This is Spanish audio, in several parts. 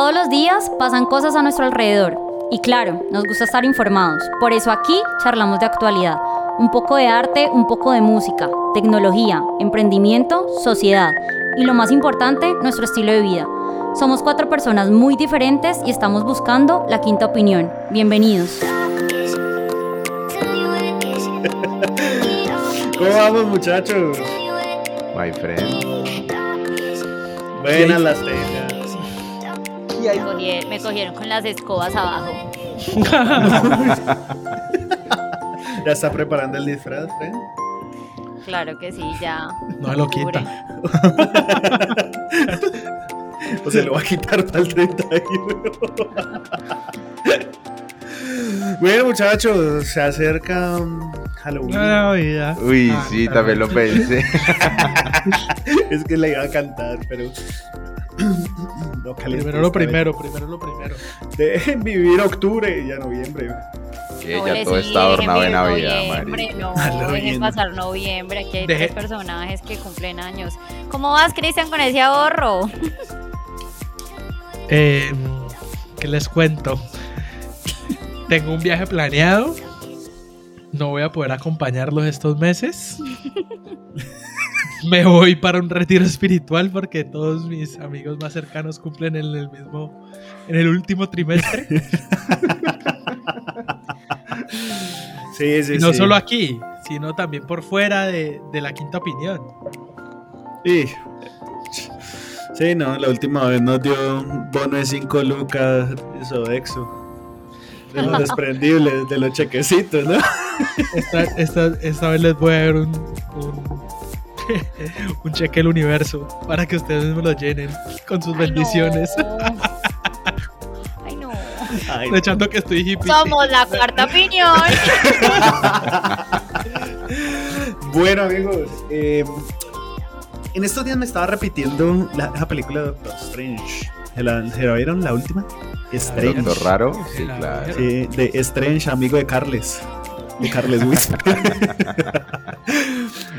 Todos los días pasan cosas a nuestro alrededor y claro, nos gusta estar informados. Por eso aquí charlamos de actualidad. Un poco de arte, un poco de música, tecnología, emprendimiento, sociedad y lo más importante, nuestro estilo de vida. Somos cuatro personas muy diferentes y estamos buscando la quinta opinión. Bienvenidos. ¿Cómo vamos muchachos? My friend. Buenas las Me cogieron, me cogieron con las escobas abajo. ¿Ya está preparando el disfraz, Fred? Claro que sí, ya. No lo quita. O se lo va a quitar para el 31. bueno, muchachos, se acerca um, Halloween. Navidad. Uy, Ah, sí, también lo pensé. es que le iba a cantar, pero. No calientes Primero lo primero, primero lo primero. Dejen vivir octubre y ya noviembre. Que No, ya todo está adornado en Navidad, noviembre, Mari. No, Halloween. dejen pasar noviembre. Aquí hay Deje- tres personajes que cumplen años. ¿Cómo vas, Cristian, con ese ahorro? Eh, ¿Qué les cuento? Tengo un viaje planeado. No voy a poder acompañarlos estos meses. Me voy para un retiro espiritual porque todos mis amigos más cercanos cumplen en el mismo, en el último trimestre. Sí, sí, y no sí. solo aquí, sino también por fuera de, de la quinta opinión. Sí. Sí, no, la última vez nos dio un bono de 5 lucas, eso, exo. De los desprendibles, de los chequecitos, ¿no? Esta, esta, esta vez les voy a dar un, un, un cheque del universo para que ustedes mismos lo llenen con sus bendiciones. Ay, no. Ay, Echando que estoy hippie. Somos la cuarta opinión. Bueno, amigos, eh, en estos días me estaba repitiendo la, la película de Doctor Strange. ¿Se la, se la vieron la última? Strange. Doctor Raro, sí, La claro. Sí, de Strange, amigo de Carles. De Carles Whisper.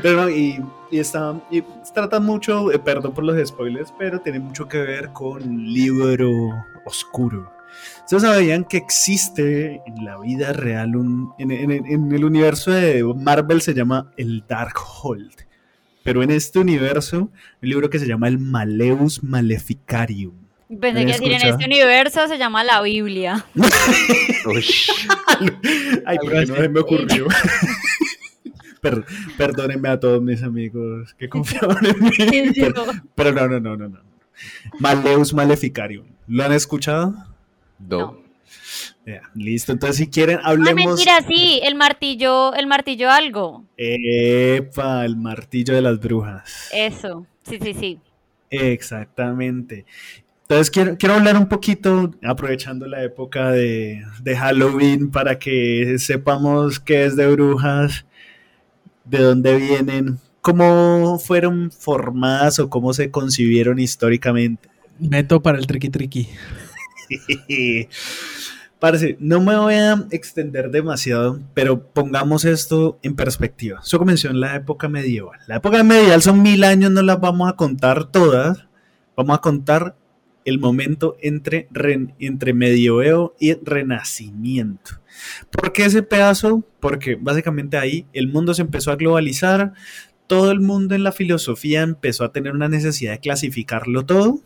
Pero no, y, y está. Y trata mucho, eh, perdón por los spoilers, pero tiene mucho que ver con un libro oscuro. ¿Ustedes sabían que existe en la vida real un. En, en- en el universo de Marvel se llama el Darkhold. Pero en este universo, un libro que se llama el Maleus Maleficarium. Pensé que ¿Habías decir en este universo se llama la Biblia. Uy, Ay, Algo ¿por qué no se me ocurrió? Per- perdónenme a todos mis amigos que confiaban en mí. Pero, pero no, no, no, no, no. Maleus Maleficarium. ¿Lo han escuchado? do. Ya, listo. Entonces, si quieren, hablemos. mentira, sí, el martillo, el martillo algo. Epa, el martillo de las brujas. Eso, sí, sí, sí. Exactamente. Entonces quiero, quiero hablar un poquito, aprovechando la época de, de Halloween, para que sepamos qué es de brujas, de dónde vienen, cómo fueron formadas o cómo se concibieron históricamente. Meto para el triqui triqui. Parce, no me voy a extender demasiado, pero pongamos esto en perspectiva. Eso comenzó en la época medieval. La época medieval son mil años, no las vamos a contar todas. Vamos a contar el momento entre, entre medioevo y renacimiento. ¿Por qué ese pedazo? Porque básicamente ahí el mundo se empezó a globalizar, todo el mundo en la filosofía empezó a tener una necesidad de clasificarlo todo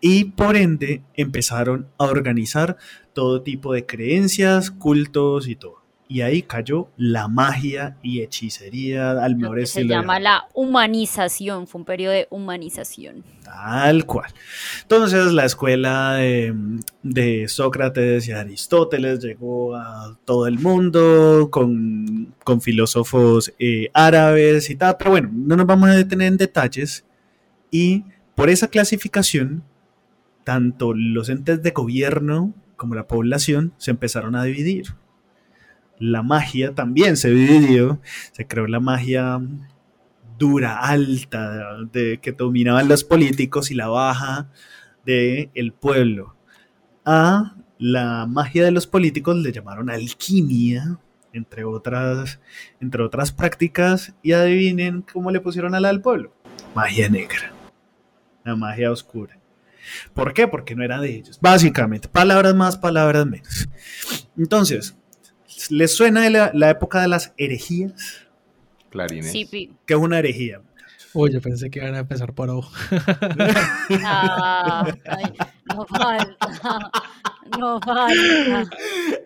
y por ende empezaron a organizar todo tipo de creencias, cultos y todo. Y ahí cayó la magia y hechicería al Lo mejor que se estilo llama la humanización, fue un periodo de humanización. Tal cual. Entonces la escuela de, de Sócrates y Aristóteles llegó a todo el mundo con, con filósofos eh, árabes y tal, pero bueno, no nos vamos a detener en detalles. Y por esa clasificación, tanto los entes de gobierno como la población se empezaron a dividir. La magia también se dividió, se creó la magia dura, alta, de, que dominaban los políticos y la baja del el pueblo. A la magia de los políticos le llamaron alquimia, entre otras, entre otras prácticas, y adivinen cómo le pusieron a la del pueblo. Magia negra, la magia oscura. ¿Por qué? Porque no era de ellos. Básicamente, palabras más, palabras menos. Entonces, ¿les suena la, la época de las herejías? Clarines. Sí, pi. ¿Qué es una herejía? Uy, yo pensé que iban a empezar por O. Ah, ay, no falta. No falta.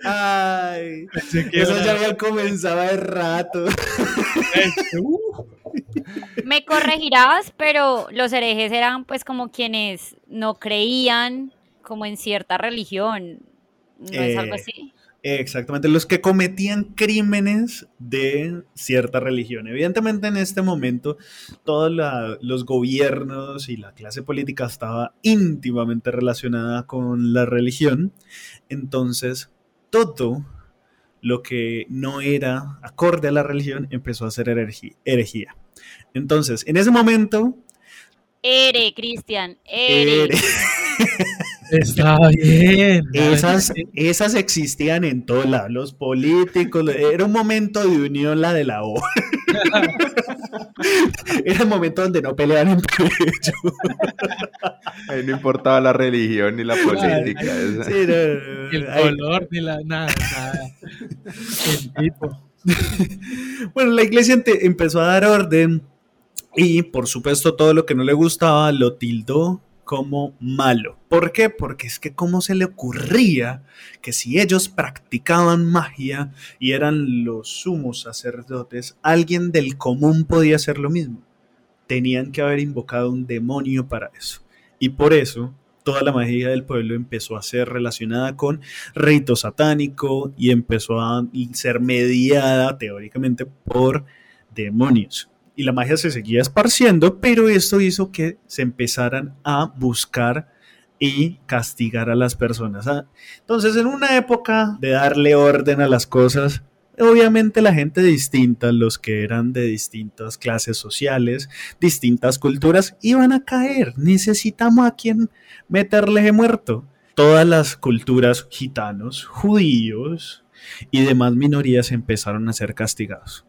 Ay, Pensé que eso ya había comenzado de rato. Uh, Me corregirás, pero los herejes eran pues como quienes no creían como en cierta religión. ¿No es algo Eh, así? Exactamente, los que cometían crímenes de cierta religión. Evidentemente en este momento todos la- los gobiernos y la clase política estaba íntimamente relacionada con la religión, entonces todo lo que no era acorde a la religión empezó a ser herejí- herejía. Entonces, en ese momento, Ere, Cristian, ere. ere- Está bien. Esas, esas existían en todos lados, los políticos, era un momento de unión la de la O. Era el momento donde no peleaban entre ellos. Ahí no importaba la religión ni la política. ay, esa- Sí, no, no, no, El ahí- color, ni la nada, nada. El tipo. Bueno, la iglesia empezó a dar orden y por supuesto todo lo que no le gustaba lo tildó como malo. ¿Por qué? Porque es que cómo se le ocurría que si ellos practicaban magia y eran los sumos sacerdotes, alguien del común podía hacer lo mismo. Tenían que haber invocado un demonio para eso. Y por eso toda la magia del pueblo empezó a ser relacionada con rito satánico y empezó a ser mediada teóricamente por demonios. Y la magia se seguía esparciendo, pero esto hizo que se empezaran a buscar y castigar a las personas. Ah, Entonces, en una época de darle orden a las cosas, obviamente la gente distinta, los que eran de distintas clases sociales, distintas culturas, iban a caer. Necesitamos a quien meterle muerto. Todas las culturas gitanos, judíos y demás minorías empezaron a ser castigados.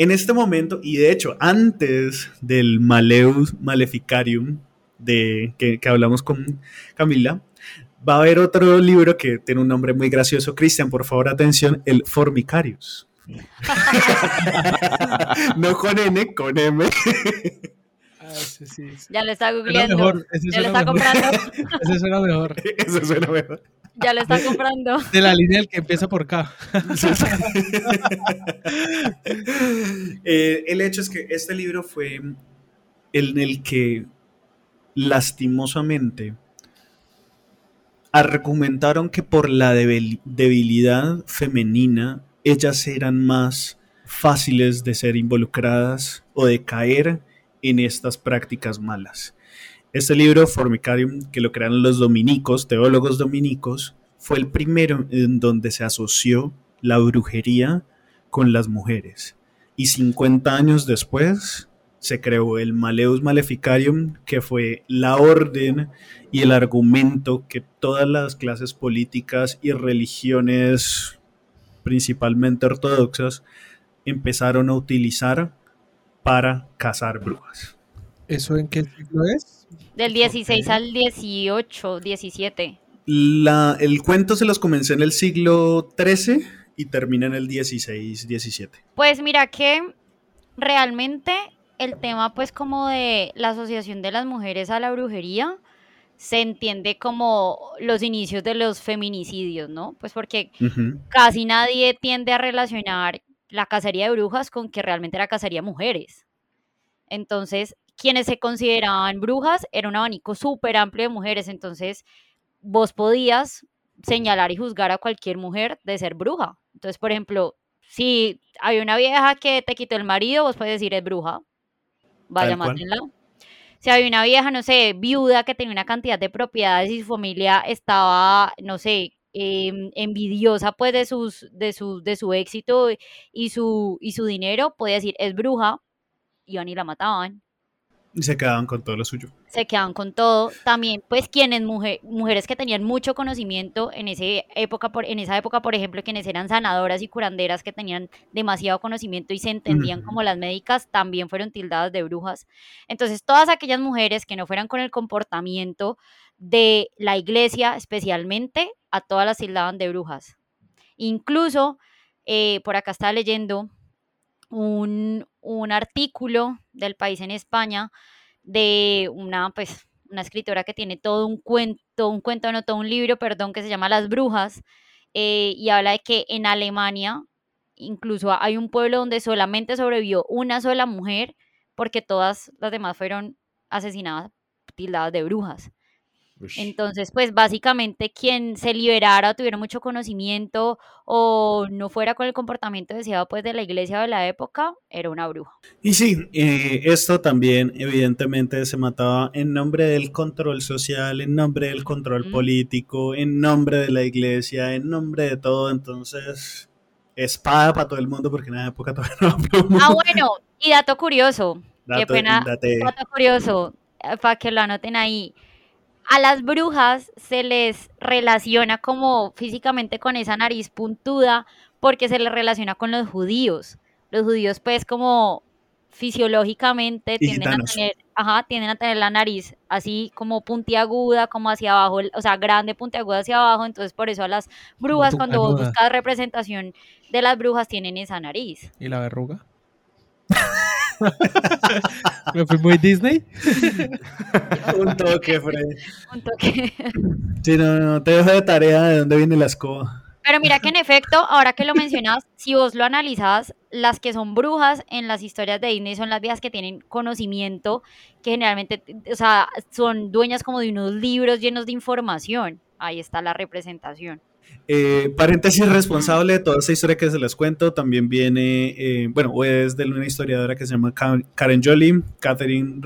En este momento, y de hecho antes del Maleus Maleficarium de, que, que hablamos con Camila, va a haber otro libro que tiene un nombre muy gracioso. Cristian, por favor, atención, el Formicarius. no con N, con M. Ah, sí, sí. sí. Ya lo está googleando. mejor, Ya lo suena está mejor. comprando. Ese suena mejor. Eso suena mejor. Ya lo está comprando. De la línea del que empieza por K. Eh, el hecho es que este libro fue en el que lastimosamente argumentaron que por la debil- debilidad femenina ellas eran más fáciles de ser involucradas o de caer en estas prácticas malas. Este libro, Formicarium, que lo crearon los dominicos, teólogos dominicos, fue el primero en donde se asoció la brujería con las mujeres. Y 50 años después se creó el Maleus Maleficarium, que fue la orden y el argumento que todas las clases políticas y religiones, principalmente ortodoxas, empezaron a utilizar para cazar brujas. ¿Eso en qué siglo es? Del 16 Ok. al 18, 17. La- el cuento se los comencé en el siglo XIII y termina en el 16-17. Pues mira que realmente el tema pues como de la asociación de las mujeres a la brujería se entiende como los inicios de los feminicidios, ¿no? Pues porque casi nadie tiende a relacionar la cacería de brujas con que realmente era cacería de mujeres. Entonces, quienes se consideraban brujas era un abanico súper amplio de mujeres. Entonces, vos podías señalar y juzgar a cualquier mujer de ser bruja. Entonces, por ejemplo, si hay una vieja que te quitó el marido, vos puedes decir es bruja. Vaya, mátenla. Si hay una vieja, no sé, viuda que tenía una cantidad de propiedades y su familia estaba, no sé, em, envidiosa pues de sus, de su, de su éxito y su, y su dinero, podía decir es bruja, y la mataban. Y se quedaban con todo lo suyo. se quedaban con todo. También, pues, quienes mujer- mujeres que tenían mucho conocimiento en, ese época, por, en esa época, por ejemplo, quienes eran sanadoras y curanderas que tenían demasiado conocimiento y se entendían como las médicas, también fueron tildadas de brujas. Entonces, todas aquellas mujeres que no fueran con el comportamiento de la iglesia, especialmente, a todas las tildaban de brujas. Incluso, eh, por acá estaba leyendo un, un artículo del país en España de una, pues, una escritora que tiene todo un cuento, un cuento, no, todo un libro, perdón, que se llama Las Brujas, eh, y habla de que en Alemania incluso hay un pueblo donde solamente sobrevivió una sola mujer porque todas las demás fueron asesinadas, tildadas de brujas. Entonces, pues básicamente quien se liberara tuviera mucho conocimiento o no fuera con el comportamiento deseado pues de la iglesia o de la época, era una bruja. Y sí, eh, esto también evidentemente se mataba en nombre del control social, en nombre del control político, en nombre de la iglesia, en nombre de todo. Entonces, espada para todo el mundo porque en la época todavía no había Ah, bueno, y dato curioso, qué pena, date- dato curioso, para que lo anoten ahí. A las brujas se les relaciona como físicamente con esa nariz puntuda porque se les relaciona con los judíos. Los judíos pues como fisiológicamente tienden a tener, ajá, tienden a tener la nariz así como puntiaguda, como hacia abajo, o sea, grande, puntiaguda hacia abajo, entonces por eso a las brujas cuando vos buscas representación de las brujas tienen esa nariz. ¿Y la verruga? ¿Me fui muy Disney? Un toque, Fred. Un toque. Sí, no, no, te dejo de tarea de dónde viene la escoba. Pero mira que en efecto, ahora que lo mencionas, si vos lo analizas, las que son brujas en las historias de Disney son las viejas que tienen conocimiento, que generalmente, o sea, son dueñas como de unos libros llenos de información. Ahí está la representación. Eh, paréntesis responsable de toda esta historia que se les cuento también viene, eh, bueno, es de una historiadora que se llama Ka- Karen Jolie, Catherine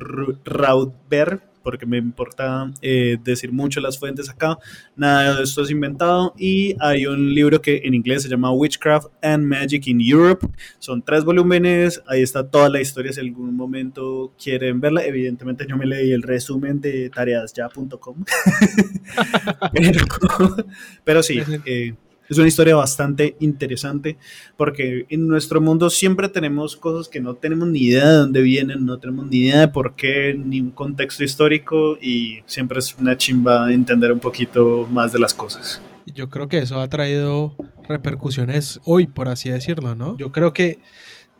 Raudberg, porque me importa eh, decir mucho las fuentes acá. Nada de esto es inventado. Y hay un libro que en inglés se llama Witchcraft and Magic in Europe. Son tres volúmenes. Ahí está toda la historia si algún momento quieren verla. Evidentemente yo me leí el resumen de tareasya.com. pero, pero sí, eh, es una historia bastante interesante porque en nuestro mundo siempre tenemos cosas que no tenemos ni idea de dónde vienen, no tenemos ni idea de por qué, ni un contexto histórico y siempre es una chimba entender un poquito más de las cosas. Yo creo que eso ha traído repercusiones hoy, por así decirlo, ¿no? Yo creo que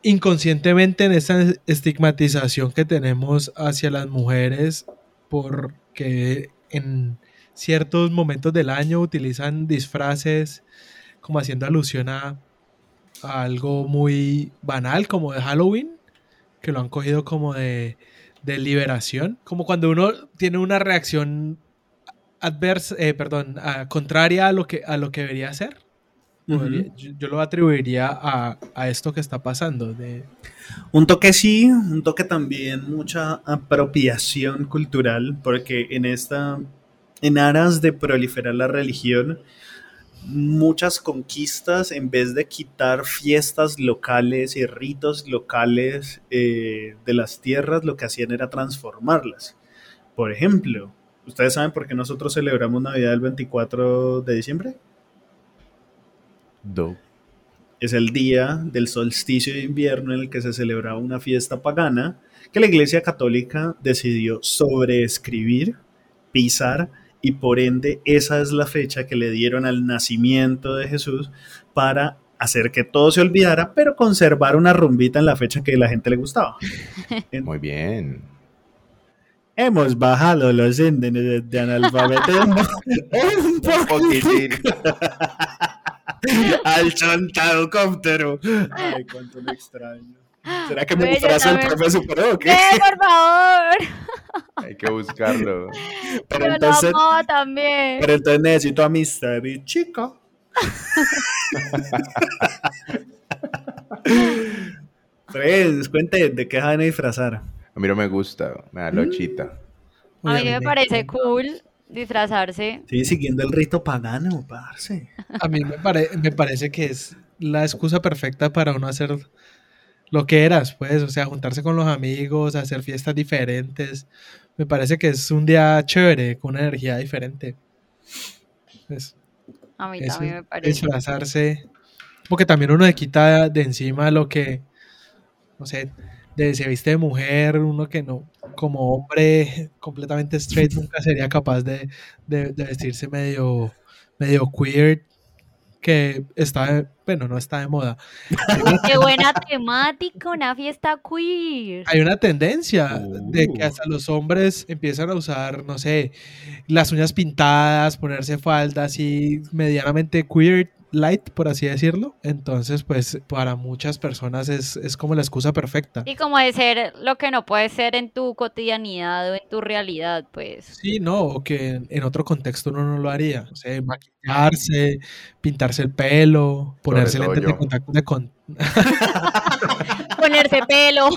inconscientemente en esta estigmatización que tenemos hacia las mujeres, porque en ciertos momentos del año utilizan disfraces como haciendo alusión a, a algo muy banal como de Halloween, que lo han cogido como de, de liberación, como cuando uno tiene una reacción adversa, eh, perdón, a- contraria a lo que a lo que debería ser. Podría- yo, yo lo atribuiría a, a esto que está pasando. De, Un toque sí, un toque también mucha apropiación cultural, porque en esta, en aras de proliferar la religión, muchas conquistas, en vez de quitar fiestas locales y ritos locales eh, de las tierras, lo que hacían era transformarlas. Por ejemplo, ¿ustedes saben por qué nosotros celebramos Navidad el 24 de diciembre? Do. es el día del solsticio de invierno en el que se celebraba una fiesta pagana que la Iglesia Católica decidió sobreescribir, pisar y por ende esa es la fecha que le dieron al nacimiento de Jesús para hacer que todo se olvidara, pero conservar una rumbita en la fecha que a la gente le gustaba. Muy bien. Hemos bajado los índices de analfabetismo un Poquitín. al chantaducóptero. Ay, cuánto lo extraño. ¿Será que me disfraza el también. profe Super o qué? ¡Eh, por favor! Hay que buscarlo. Pero lo entonces, amaba también. pero entonces necesito amistad, mi chica. Friends, cuente de qué van a disfrazar. A mí no me gusta, me da lochita. A mí me parece cool disfrazarse. Sí, siguiendo el rito pagano, parce. A mí me, pare- me parece que es la excusa perfecta para uno hacer lo que eras, pues, o sea, juntarse con los amigos, hacer fiestas diferentes. Me parece que es un día chévere, con una energía diferente. Pues, A mí eso, también me parece. disfrazarse, porque también uno le quita de encima lo que, no sé, de, se viste de mujer, uno que no, como hombre completamente straight, nunca sería capaz de, de- de vestirse medio, medio queer, que está, de- bueno, no está de moda. Hay una, Qué buena temática, una fiesta queer. hay una tendencia de que Uh. hasta los hombres empiezan a usar, no sé, las uñas pintadas, ponerse faldas y medianamente queer light, por así decirlo. Entonces, pues para muchas personas es, es como la excusa perfecta. Y como de ser lo que no puede ser en tu cotidianidad o en tu realidad, pues. Sí, no, o que en, otro contexto uno no lo haría. No sé, maquillarse, pintarse el pelo, ponerse lentes de contacto de con- Ponerse pelo.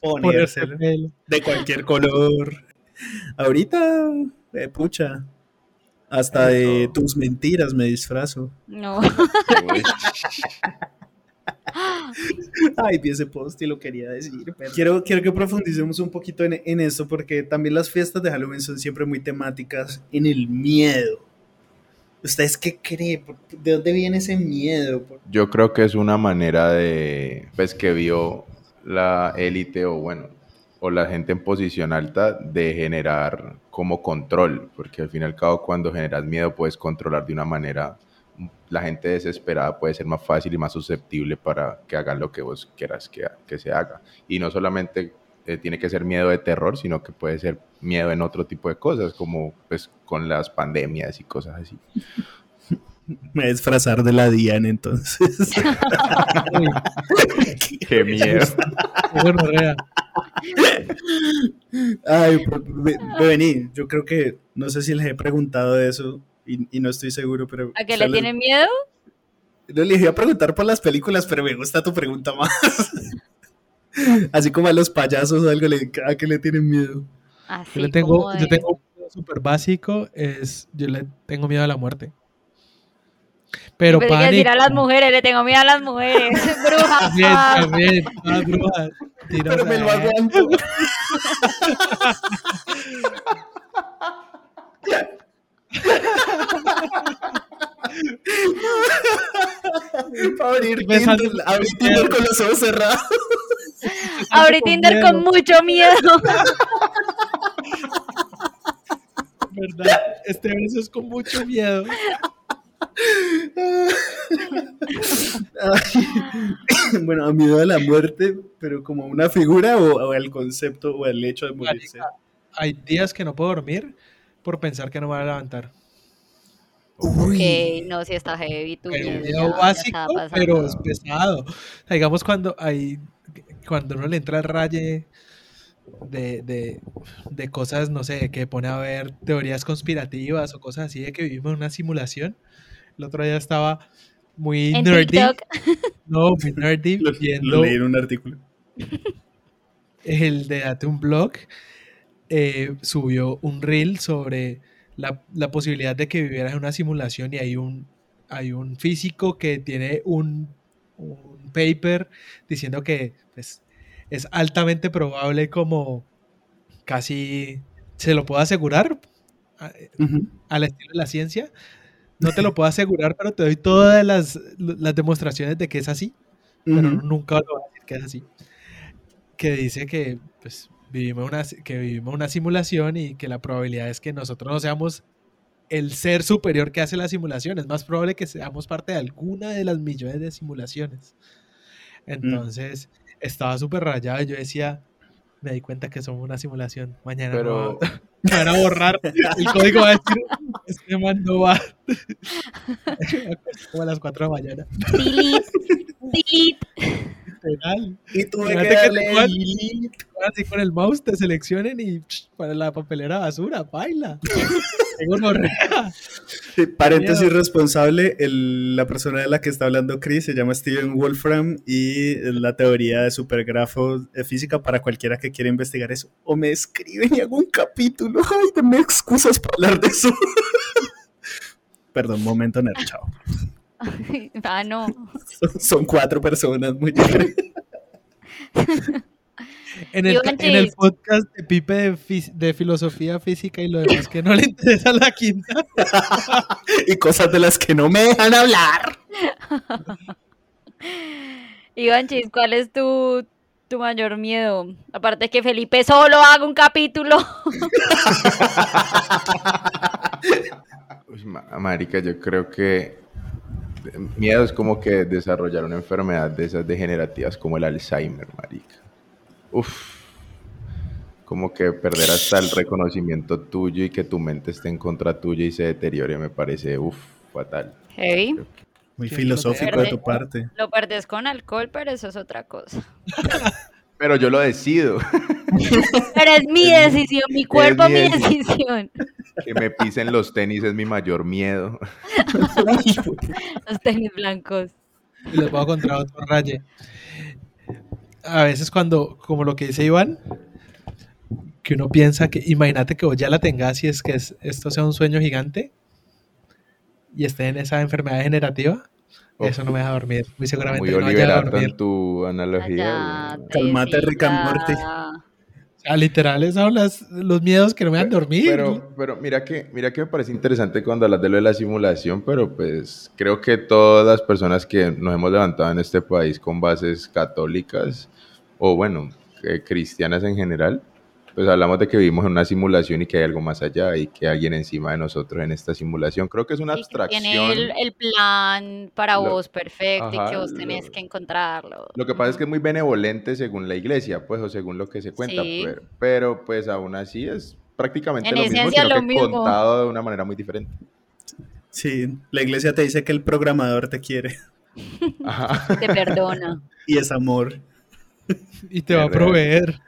ponerse el Ponérselo pelo. de cualquier color. Ahorita, eh, pucha, hasta de tus mentiras me disfrazo. No. Ay, vi ese post y lo quería decir. pero Quiero, quiero que profundicemos un poquito en, en esto porque también las fiestas de Halloween son siempre muy temáticas en el miedo. ¿Ustedes qué creen? ¿Por- ¿De dónde viene ese miedo? ¿Por- Yo creo que es una manera de, pues que vio la élite o bueno, o la gente en posición alta de generar como control, porque al fin y al cabo cuando generas miedo puedes controlar de una manera, la gente desesperada puede ser más fácil y más susceptible para que hagan lo que vos quieras que, que se haga. Y no solamente eh, tiene que ser miedo de terror, sino que puede ser miedo en otro tipo de cosas, como pues con las pandemias y cosas así. Me voy a disfrazar de la Diana entonces. ¡Qué miedo! Ay, pues, ve- ve- vení, yo creo que, no sé si les he preguntado eso y, y no estoy seguro, pero... ¿A qué le les- tienen miedo? No les iba a preguntar por las películas, pero me gusta tu pregunta más. Así como a los payasos o algo, le- ¿a qué le tienen miedo? Así Yo le tengo, yo de- tengo un miedo súper básico, es, yo le tengo miedo a la muerte. Pero Pensé pánico. a las mujeres, le tengo miedo a las mujeres. Brujas. También, también, todas brujas. Pero me lo a- aguanto. Para abrir Tinder, abrir Tinder con los ojos cerrados. Con Tinder con mucho miedo. ¿Verdad? Este beso es con mucho miedo. Bueno, a miedo a la muerte, pero como una figura o, o al concepto o al hecho de morirse. Hay días que no puedo dormir por pensar que no me voy a levantar. Uy, Ok, no, si está heavy tu Pero miedo ya- básico, pero es pesado. O sea, digamos cuando hay, cuando uno le entra el raye de, de, de cosas, no sé, que pone a ver teorías conspirativas o cosas así de que vivimos en una simulación. El otro día estaba muy En nerdy, TikTok. no, muy nerdy, lo, viendo lo leí en un artículo. el de Date un Blog eh, subió un reel sobre la, la posibilidad de que vivieras en una simulación y hay un, hay un físico que tiene un, un paper diciendo que pues, es altamente probable como casi se lo puedo asegurar a- al estilo de la ciencia. No te lo puedo asegurar, pero te doy todas las, las demostraciones de que es así pero nunca lo voy a decir que es así. Que dice que pues, vivimos, una, que vivimos una simulación y que la probabilidad es que nosotros no seamos el ser superior que hace la simulación. Es más probable que seamos parte de alguna de las millones de simulaciones. Entonces, estaba súper rayado y yo decía, me di cuenta que somos una simulación. Mañana Pero- me van a borrar. El código va a decir, este man no va. Como a las 4 de la mañana. Delete. Delete. Literal. Y tuve Fíjate que que darle delete. así con el mouse te seleccionen y psh, para la papelera basura, baila. Tengo. Sí, Paréntesis responsable, el- la persona de la que está hablando Chris se llama Steven Wolfram y la teoría de supergrafo de física para cualquiera que quiera investigar eso. O me escriben y hago un capítulo. Ay, dame excusas para hablar de eso. Perdón, momento nerd, chao. ah, no. Son, son cuatro personas, muy diferentes. En el, en el podcast de Pipe de, filosofía física y lo demás que no le interesa la quinta. y cosas de las que no me dejan hablar. Ivanchis, ¿cuál es tu, tu mayor miedo? Aparte que Felipe solo haga un capítulo. Uy, ma- marica, yo creo que miedo es como que desarrollar una enfermedad de esas degenerativas como el Alzheimer, marica. Uf. Como que perder hasta el reconocimiento tuyo y que tu mente esté en contra tuya y se deteriore me parece, uf, fatal. Heavy. Muy filosófico lo de tu parte. Lo perdes con alcohol, pero eso es otra cosa. Pero yo lo decido, Pero es mi decisión, mi cuerpo, mi mi decisión. decisión. que me pisen los tenis es mi mayor miedo. Los tenis blancos. Y les voy a contar otro raye. A veces cuando, como lo que dice Iván, que uno piensa que, imagínate que vos ya la tengas y es que es- esto sea un sueño gigante y esté en esa enfermedad degenerativa, Uf. eso no me deja dormir. Muy seguramente Muy no dormir. en tu analogía. Calmate, Rick and. Morty. Sea, literal, son las- los miedos que no me dejan dormir. Pero, pero mira que, mira que me parece interesante cuando hablas de lo de la simulación, pero pues creo que todas las personas que nos hemos levantado en este país con bases católicas, o bueno, eh, cristianas en general, pues hablamos de que vivimos en una simulación y que hay algo más allá y que hay alguien encima de nosotros en esta simulación. Creo que es una que abstracción. tiene el, el plan para Lo- vos perfecto y que vos tenés lo- que encontrarlo. Lo que pasa es que es muy benevolente según la iglesia, pues, o según lo que se cuenta, Sí. pero, pero, pues aún así es prácticamente En lo mismo, sino lo que mismo. contado de una manera muy diferente. Sí, la iglesia te dice que el programador te quiere Ajá. Te perdona. y es amor. y te va a proveer.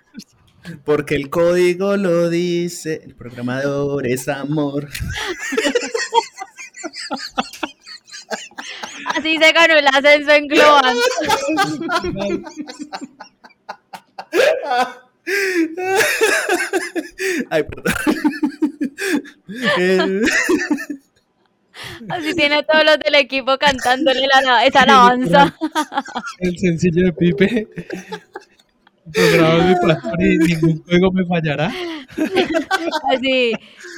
Porque el código lo dice, el programador es amor. Así se ganó el ascenso en Global. Ay, perdón. Así tiene a todos los del equipo cantándole la, esa alabanza. El sencillo de Pipe. Programa mi pastor y ningún juego me fallará. Así,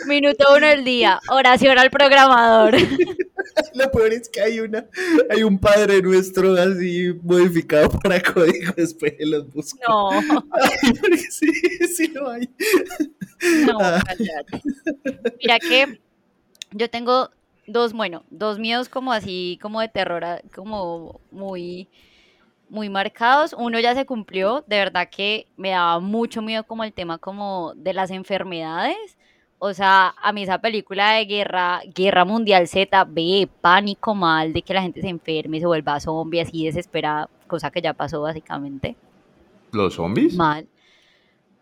minuto uno del día, oración al programador. Lo peor es que hay una, hay un padre nuestro así modificado para código después de los busco. No, Ay, porque sí, sí lo hay. no, cállate. Mira que yo tengo dos, bueno, dos miedos como así, como de terror, como muy, muy marcados. Uno ya se cumplió, de verdad que me daba mucho miedo como el tema como de las enfermedades. O sea, a mí esa película de guerra, Guerra Mundial Z, ve pánico mal de que la gente se enferme, se vuelva zombie, así desesperada, cosa que ya pasó básicamente. ¿Los zombies? Mal.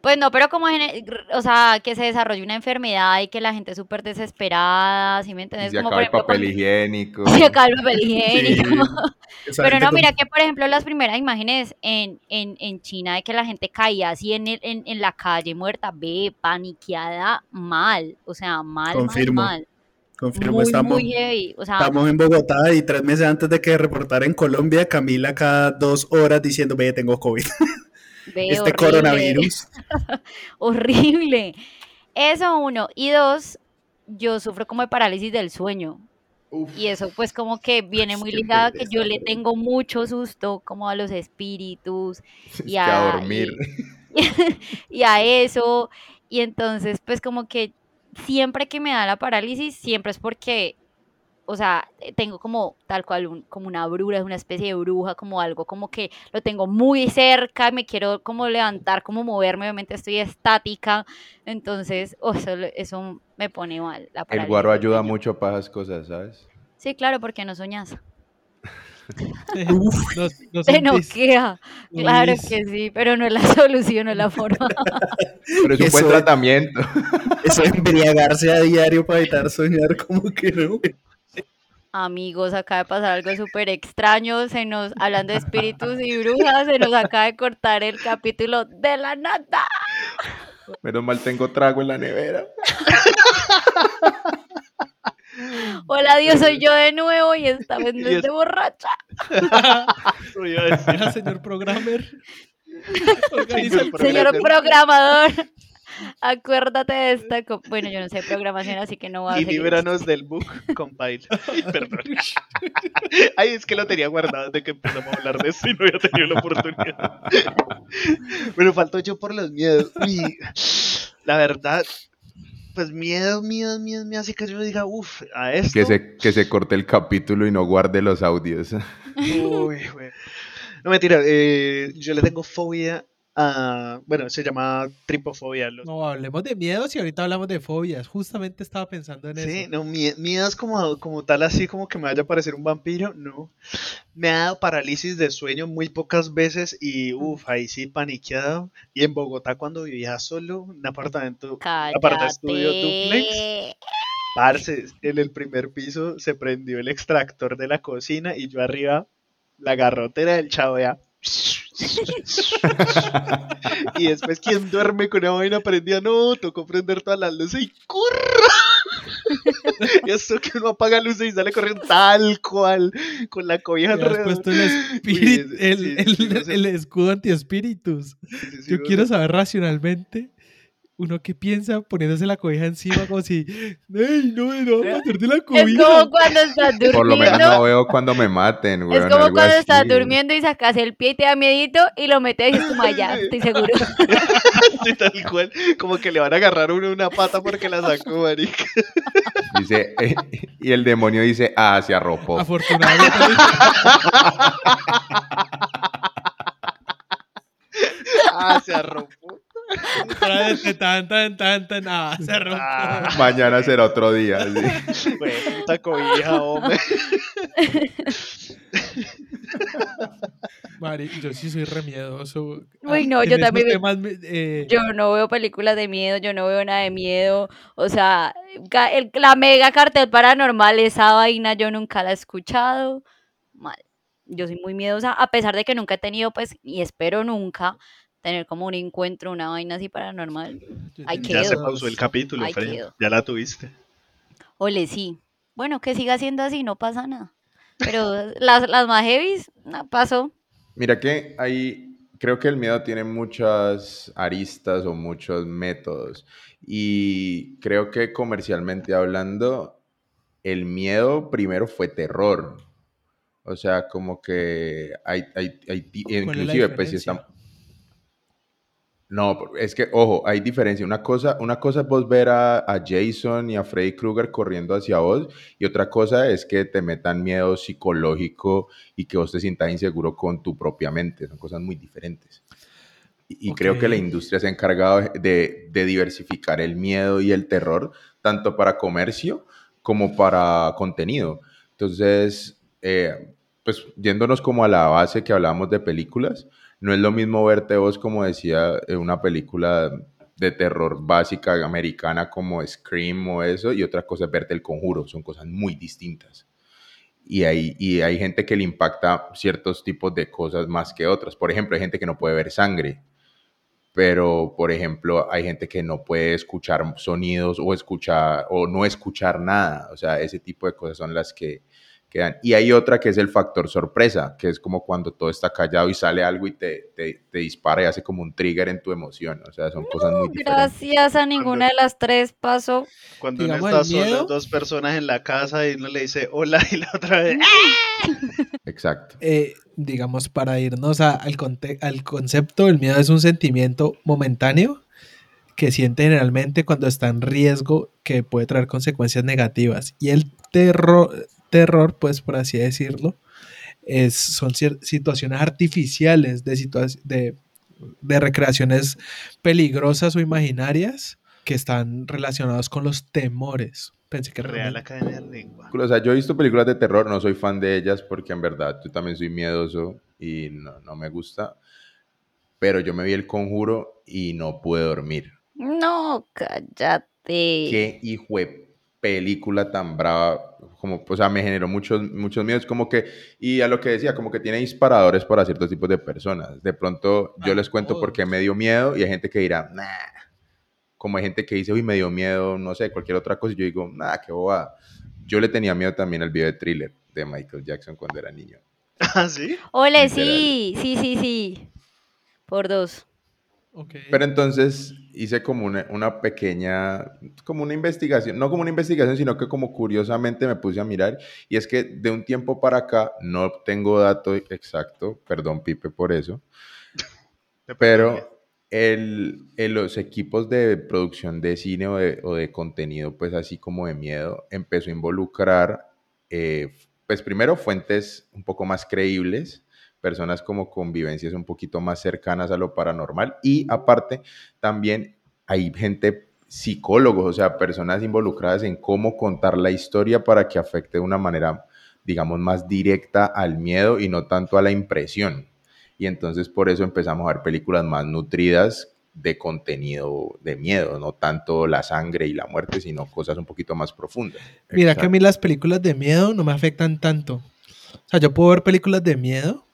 Pues no, pero como, gene- o sea, que se desarrolle una enfermedad y que la gente es súper desesperada, ¿sí me Y entiendes? se Como acaba el papel higiénico. Se acaba el papel higiénico. Pero no, mira que por ejemplo las primeras imágenes en, en, en China de que la gente caía así en, el- en, en la calle muerta, ve, paniqueada, mal, o sea, mal, Confirmo, mal, mal. Confirmo, Muy, estamos, muy heavy, o sea, estamos en Bogotá y tres meses antes de que reportara en Colombia, Camila cada dos horas diciendo, ve, tengo COVID. ve, este horrible. coronavirus. horrible. Eso uno. Y dos, yo sufro como de parálisis del sueño. Uf, Y eso pues como que viene muy ligado a que yo le tengo mucho susto como a los espíritus es y a, a dormir. y, y a eso. Y entonces pues como que siempre que me da la parálisis, siempre es porque, o sea, eh, tengo como tal cual un- como una bruja, una especie de bruja, como algo como que lo tengo muy cerca, me quiero como levantar, como moverme, obviamente estoy estática. Entonces, oh, eso, eso me pone mal. La El guaro ayuda mucho para esas cosas, ¿sabes? Sí, claro, porque no soñas. No, no Te noquea. no Claro que sí, pero no es la solución, no es la forma. Pero es un buen tratamiento. Eso de embriagarse a diario para evitar soñar, como que no. Amigos, acaba de pasar algo súper extraño. Se nos, hablando de espíritus y brujas, se nos acaba de cortar el capítulo de la nada. Menos mal tengo trago en la nevera. Hola, Dios, soy yo de nuevo y esta vez no es de borracha. Hola, señor programmer. Señor programador, acuérdate de esta. Bueno, yo no sé programación, así que no voy a Y seguir. líbranos del book, compile. Ay, perdón. Ay, es que lo tenía guardado desde que empezamos a hablar de esto y no había tenido la oportunidad. Bueno, faltó yo por los miedos. Uy, la verdad, pues miedo, miedo, miedo, miedo, así que yo diga, uff, a esto. Que se, que se corte el capítulo y no guarde los audios. Uy, güey. No mentira, eh, yo le tengo fobia a. Bueno, se llama tripofobia. los- No, hablemos de miedos y ahorita hablamos de fobias. Justamente estaba pensando en Sí, eso. no, mie- miedos como, como tal, así como que me vaya a parecer un vampiro, no. Me ha dado parálisis de sueño muy pocas veces y uff, ahí sí paniqueado. Y en Bogotá cuando vivía solo, un apartamento, aparte de estudio duplex, Cállate. parce, en el primer piso se prendió el extractor de la cocina y yo arriba, la garrotera del chavo ya. y después, ¿quién duerme con una vaina prendida? No, tocó prender todas las luces y ¡corra! y eso que uno apaga luces y sale corriendo tal cual, con la cobija alrededor. puesto el, espíritu, el, el- escudo antiespíritus. Yo quiero saber racionalmente uno que piensa poniéndose la cobija encima como si, ¡Ey, no, no, va a de la Es cobija! como cuando estás Por lo menos durmiendo. no veo cuando me maten, güey. Es como cuando estás durmiendo y sacas el pie y te da miedito y lo metes y dices, "Toma, ya, estoy seguro. Sí, tal cual, como que le van a agarrar uno una pata porque la sacó, marica. Dice, eh, y el demonio dice, ah, se arropó. Afortunadamente, Ah, se arropó. Tan, tan, tan, tan, ah, se rompió. Ah, Mañana será otro día. sí. güey, puta cobija, hombre. Mari, yo sí soy remiedoso. Uy, no, En yo también temas eh, Yo no veo películas de miedo, yo no veo nada de miedo. O sea, el- la mega cartel paranormal, esa vaina yo nunca la he escuchado. Mal. Yo soy muy miedosa, a pesar de que nunca he tenido, pues, y espero nunca tener como un encuentro, una vaina así paranormal. Ya se pausó el capítulo, Ay, Fred. Ya la tuviste. Ole, sí. Bueno, que siga siendo así, no pasa nada. Pero las, las más heavies, no pasó. Mira que ahí creo que el miedo tiene muchas aristas o muchos métodos. Y creo que comercialmente hablando, el miedo primero fue terror. O sea, como que hay, hay, hay ti- ¿Cuál es la inclusive, pues si estamos... No, es que, ojo, hay diferencia. Una cosa, una cosa es vos ver a, a Jason y a Freddy Krueger corriendo hacia vos, y otra cosa es que te metan miedo psicológico y que vos te sientas inseguro con tu propia mente. Son cosas muy diferentes. Y, y creo que la industria se ha encargado de, de diversificar el miedo y el terror, tanto para comercio como para contenido. Entonces, eh, pues yéndonos como a la base que hablábamos de películas, no es lo mismo verte vos, como decía, en una película de terror básica americana como Scream o eso, y otra cosa es verte el conjuro, son cosas muy distintas. Y hay, y hay gente que le impacta ciertos tipos de cosas más que otras. Por ejemplo, hay gente que no puede ver sangre, pero por ejemplo, hay gente que no puede escuchar sonidos o escuchar o no escuchar nada. O sea, ese tipo de cosas son las que quedan. Y hay otra que es el factor sorpresa, que es como cuando todo está callado y sale algo y te, te, te dispara y hace como un trigger en tu emoción. O sea, son cosas muy diferentes. Gracias a ninguna de las tres pasó. Cuando uno está solo, dos personas en la casa y uno le dice hola y la otra vez. Exacto. eh, digamos, para irnos a- al, conte- al concepto, el miedo es un sentimiento momentáneo que siente generalmente cuando está en riesgo que puede traer consecuencias negativas. Y el terror, terror pues por así decirlo, es, son situaciones artificiales de, situa- de, de recreaciones peligrosas o imaginarias que están relacionados con los temores. Pensé que Real realmente- Academia de Lengua. O sea, yo he visto películas de terror, no soy fan de ellas porque en verdad yo también soy miedoso y no, no me gusta. Pero yo me vi el conjuro y no pude dormir. No, cállate. Qué hijo de película tan brava. Como, o sea, me generó muchos, muchos miedos. Como que, y a lo que decía, como que tiene disparadores para ciertos tipos de personas. De pronto yo Ah, les cuento todos. por qué me dio miedo y hay gente que dirá, nah. Como hay gente que dice, uy, me dio miedo, no sé, cualquier otra cosa. Y yo digo, nah, qué bobada. Yo le tenía miedo también al video de thriller de Michael Jackson cuando era niño. ¿Ah, sí? Ole, sí, sí, sí, sí. Por dos. Ok. Pero entonces hice como una, una pequeña, como una investigación, no como una investigación, sino que como curiosamente me puse a mirar, y es que de un tiempo para acá no tengo dato exacto, perdón Pipe por eso, pero el, el- los equipos de producción de cine o de, o de contenido, pues así como de miedo, empezó a involucrar, eh, pues primero fuentes un poco más creíbles, personas como con vivencias un poquito más cercanas a lo paranormal y aparte también hay gente psicólogos, o sea, personas involucradas en cómo contar la historia para que afecte de una manera, digamos, más directa al miedo y no tanto a la impresión. Y entonces por eso empezamos a ver películas más nutridas de contenido de miedo, no tanto la sangre y la muerte, sino cosas un poquito más profundas. Mira que a mí las películas de miedo no me afectan tanto. O sea, yo puedo ver películas de miedo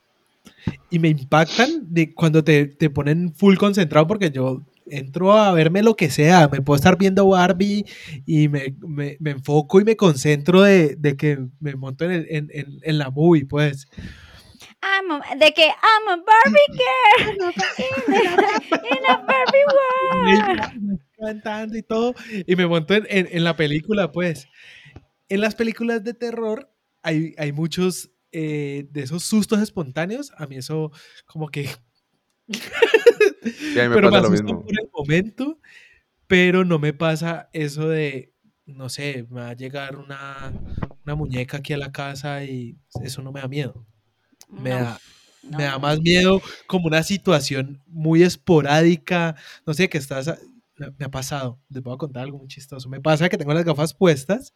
y me impactan de cuando te, te ponen full concentrado porque yo entro a verme lo que sea. Me puedo estar viendo Barbie y me, me- me enfoco y me concentro de, de que me monto en, el- en- en- en la movie, pues. I'm a- de que I'm a Barbie girl in a, in a Barbie world. cantando y todo, y me monto en, en- en la película, pues. En las películas de terror hay, hay muchos eh, de esos sustos espontáneos. A mí eso como que... Sí, a mí me pero me pasa lo mismo. por el momento, pero no me pasa eso de, no sé, me va a llegar una, una muñeca aquí a la casa y eso no me da miedo. Me, No, da, no, me da más miedo como una situación muy esporádica, no sé, que estás... a- Me me ha pasado, les voy a contar algo muy chistoso. Me pasa que tengo las gafas puestas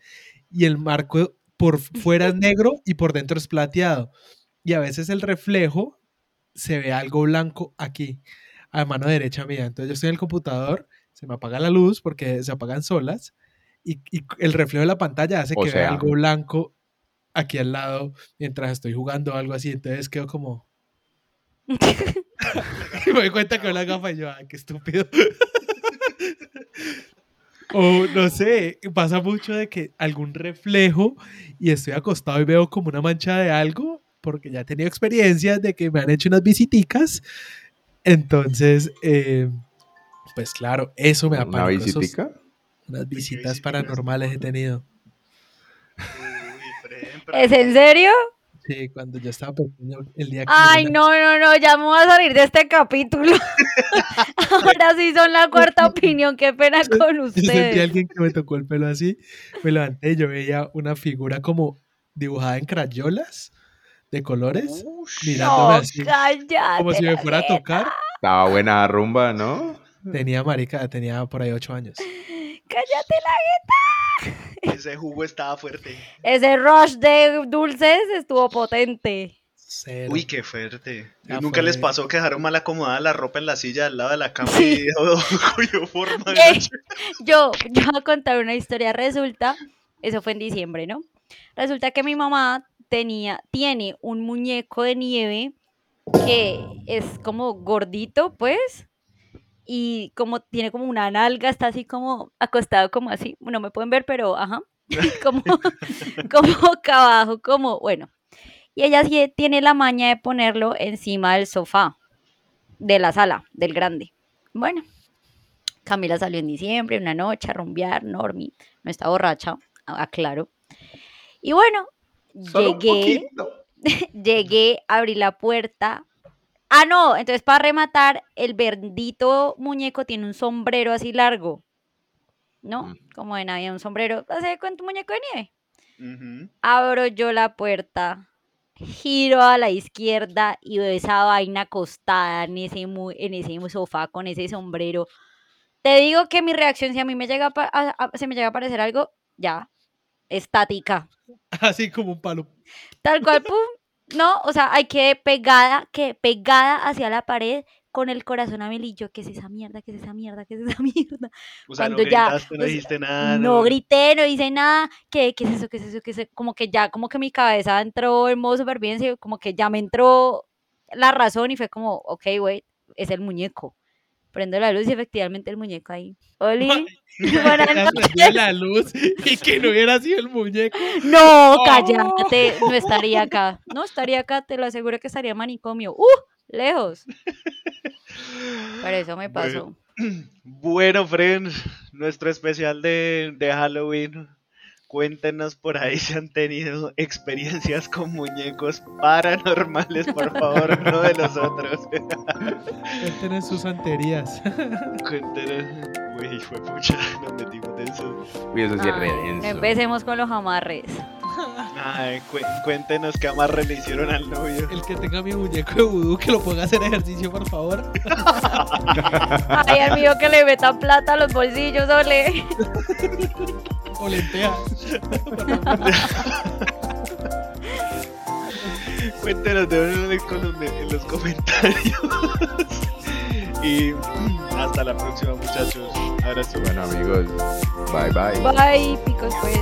y el marco por fuera es negro y por dentro es plateado. Y a veces el reflejo se ve algo blanco aquí, a mano derecha mía. Entonces yo estoy en el computador, se me apaga la luz porque se apagan solas y, y el reflejo de la pantalla hace O que vea algo blanco aquí al lado mientras estoy jugando o algo así. Entonces quedo como... y me doy cuenta que la gafa y yo, ay, qué estúpido. O no sé, pasa mucho de que algún reflejo y estoy acostado y veo como una mancha de algo, porque ya he tenido experiencias de que me han hecho unas visiticas. Entonces, eh, pues claro, eso me da Una esos- visitica. unas ¿Qué visitas paranormales he tenido. ¿Es en serio? Sí, cuando yo estaba pequeño, el día que... Ay, no, no, no, ya me voy a salir de este capítulo. Ahora sí son la cuarta opinión, qué pena con Yo sentí a ustedes. alguien que me tocó el pelo así, me levanté y yo veía una figura como dibujada en crayolas de colores, mirándome No, así, cállate. como si me fuera a tocar. Estaba buena rumba, ¿no? Tenía marica, tenía por ahí ocho años. Cállate la Ese jugo estaba fuerte. Ese rush de dulces estuvo potente. Cero. Uy, qué fuerte. Ya ¿Nunca les pasó que dejaron mal acomodada la ropa en la silla al lado de la cama Sí. y cogió forma de Eh? Yo, yo voy a contar una historia. Resulta, eso fue en diciembre, ¿no? Resulta que mi mamá tenía, tiene un muñeco de nieve que es como gordito, pues, y como tiene como una nalga, está así como acostado como así. No me pueden ver, pero ajá. Como, como boca abajo, como, bueno. Y ella sí tiene la maña de ponerlo encima del sofá de la sala, del grande. Bueno, Camila salió en diciembre, una noche a rumbear, Normi, no está borracha, aclaro. Y bueno, Solo llegué, llegué, abrí la puerta. Ah, no, entonces para rematar, el bendito muñeco tiene un sombrero así largo, ¿no? Mm. Como de Navidad, un sombrero, hace con tu muñeco de nieve. Abro yo la puerta, giro a la izquierda y veo esa vaina acostada en ese, mu- en ese sofá con ese sombrero. Te digo que mi reacción, si a mí me llega a, pa- a- a- se me llega a parecer algo, ya, estática. Así como un palo. Tal cual, pum. No, o sea, hay que pegada, que pegada hacia la pared con el corazón a mil y yo, ¿qué es esa mierda? ¿Qué es esa mierda? ¿Qué es esa mierda? O sea, no Cuando ya, o sea, no grité, no hice nada. ¿Qué, qué es eso? ¿Qué es eso? ¿Qué es eso? Como que ya, como que mi cabeza entró en modo supervivencia, como que ya me entró la razón y fue como, ok, güey, es el muñeco. Prendo la luz y efectivamente el muñeco ahí. Oli, buenas noches. la luz y que no hubiera sido el muñeco. No, cállate, no estaría acá. No estaría acá, te lo aseguro que estaría manicomio. ¡Uh! lejos. Pero eso me pasó. Bueno, friends, nuestro especial de, de Halloween. Cuéntenos por ahí si han tenido experiencias con muñecos paranormales, por favor, no de nosotros. Cuéntenos sus santerías. Cuéntenos. Uy, fue pucha, nos metimos en eso. Uy, eso sí es re denso. empecemos con los amarres. Ay, cu- cuéntenos qué amarre le hicieron al novio. El que tenga mi muñeco de vudú, que lo ponga a hacer ejercicio, por favor. Ay, al mío que le metan plata a los bolsillos, ole. O lentejas. Cuéntenos de en los comentarios. y hasta la próxima, muchachos. Abrazo. Bueno, amigos, bye bye. Bye, picos pues.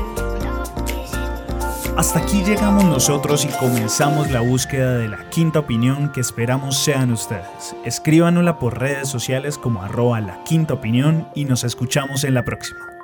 Hasta aquí llegamos nosotros y comenzamos la búsqueda de la quinta opinión que esperamos sean ustedes. Escríbanosla por redes sociales como arroba la quinta opinión y nos escuchamos en la próxima.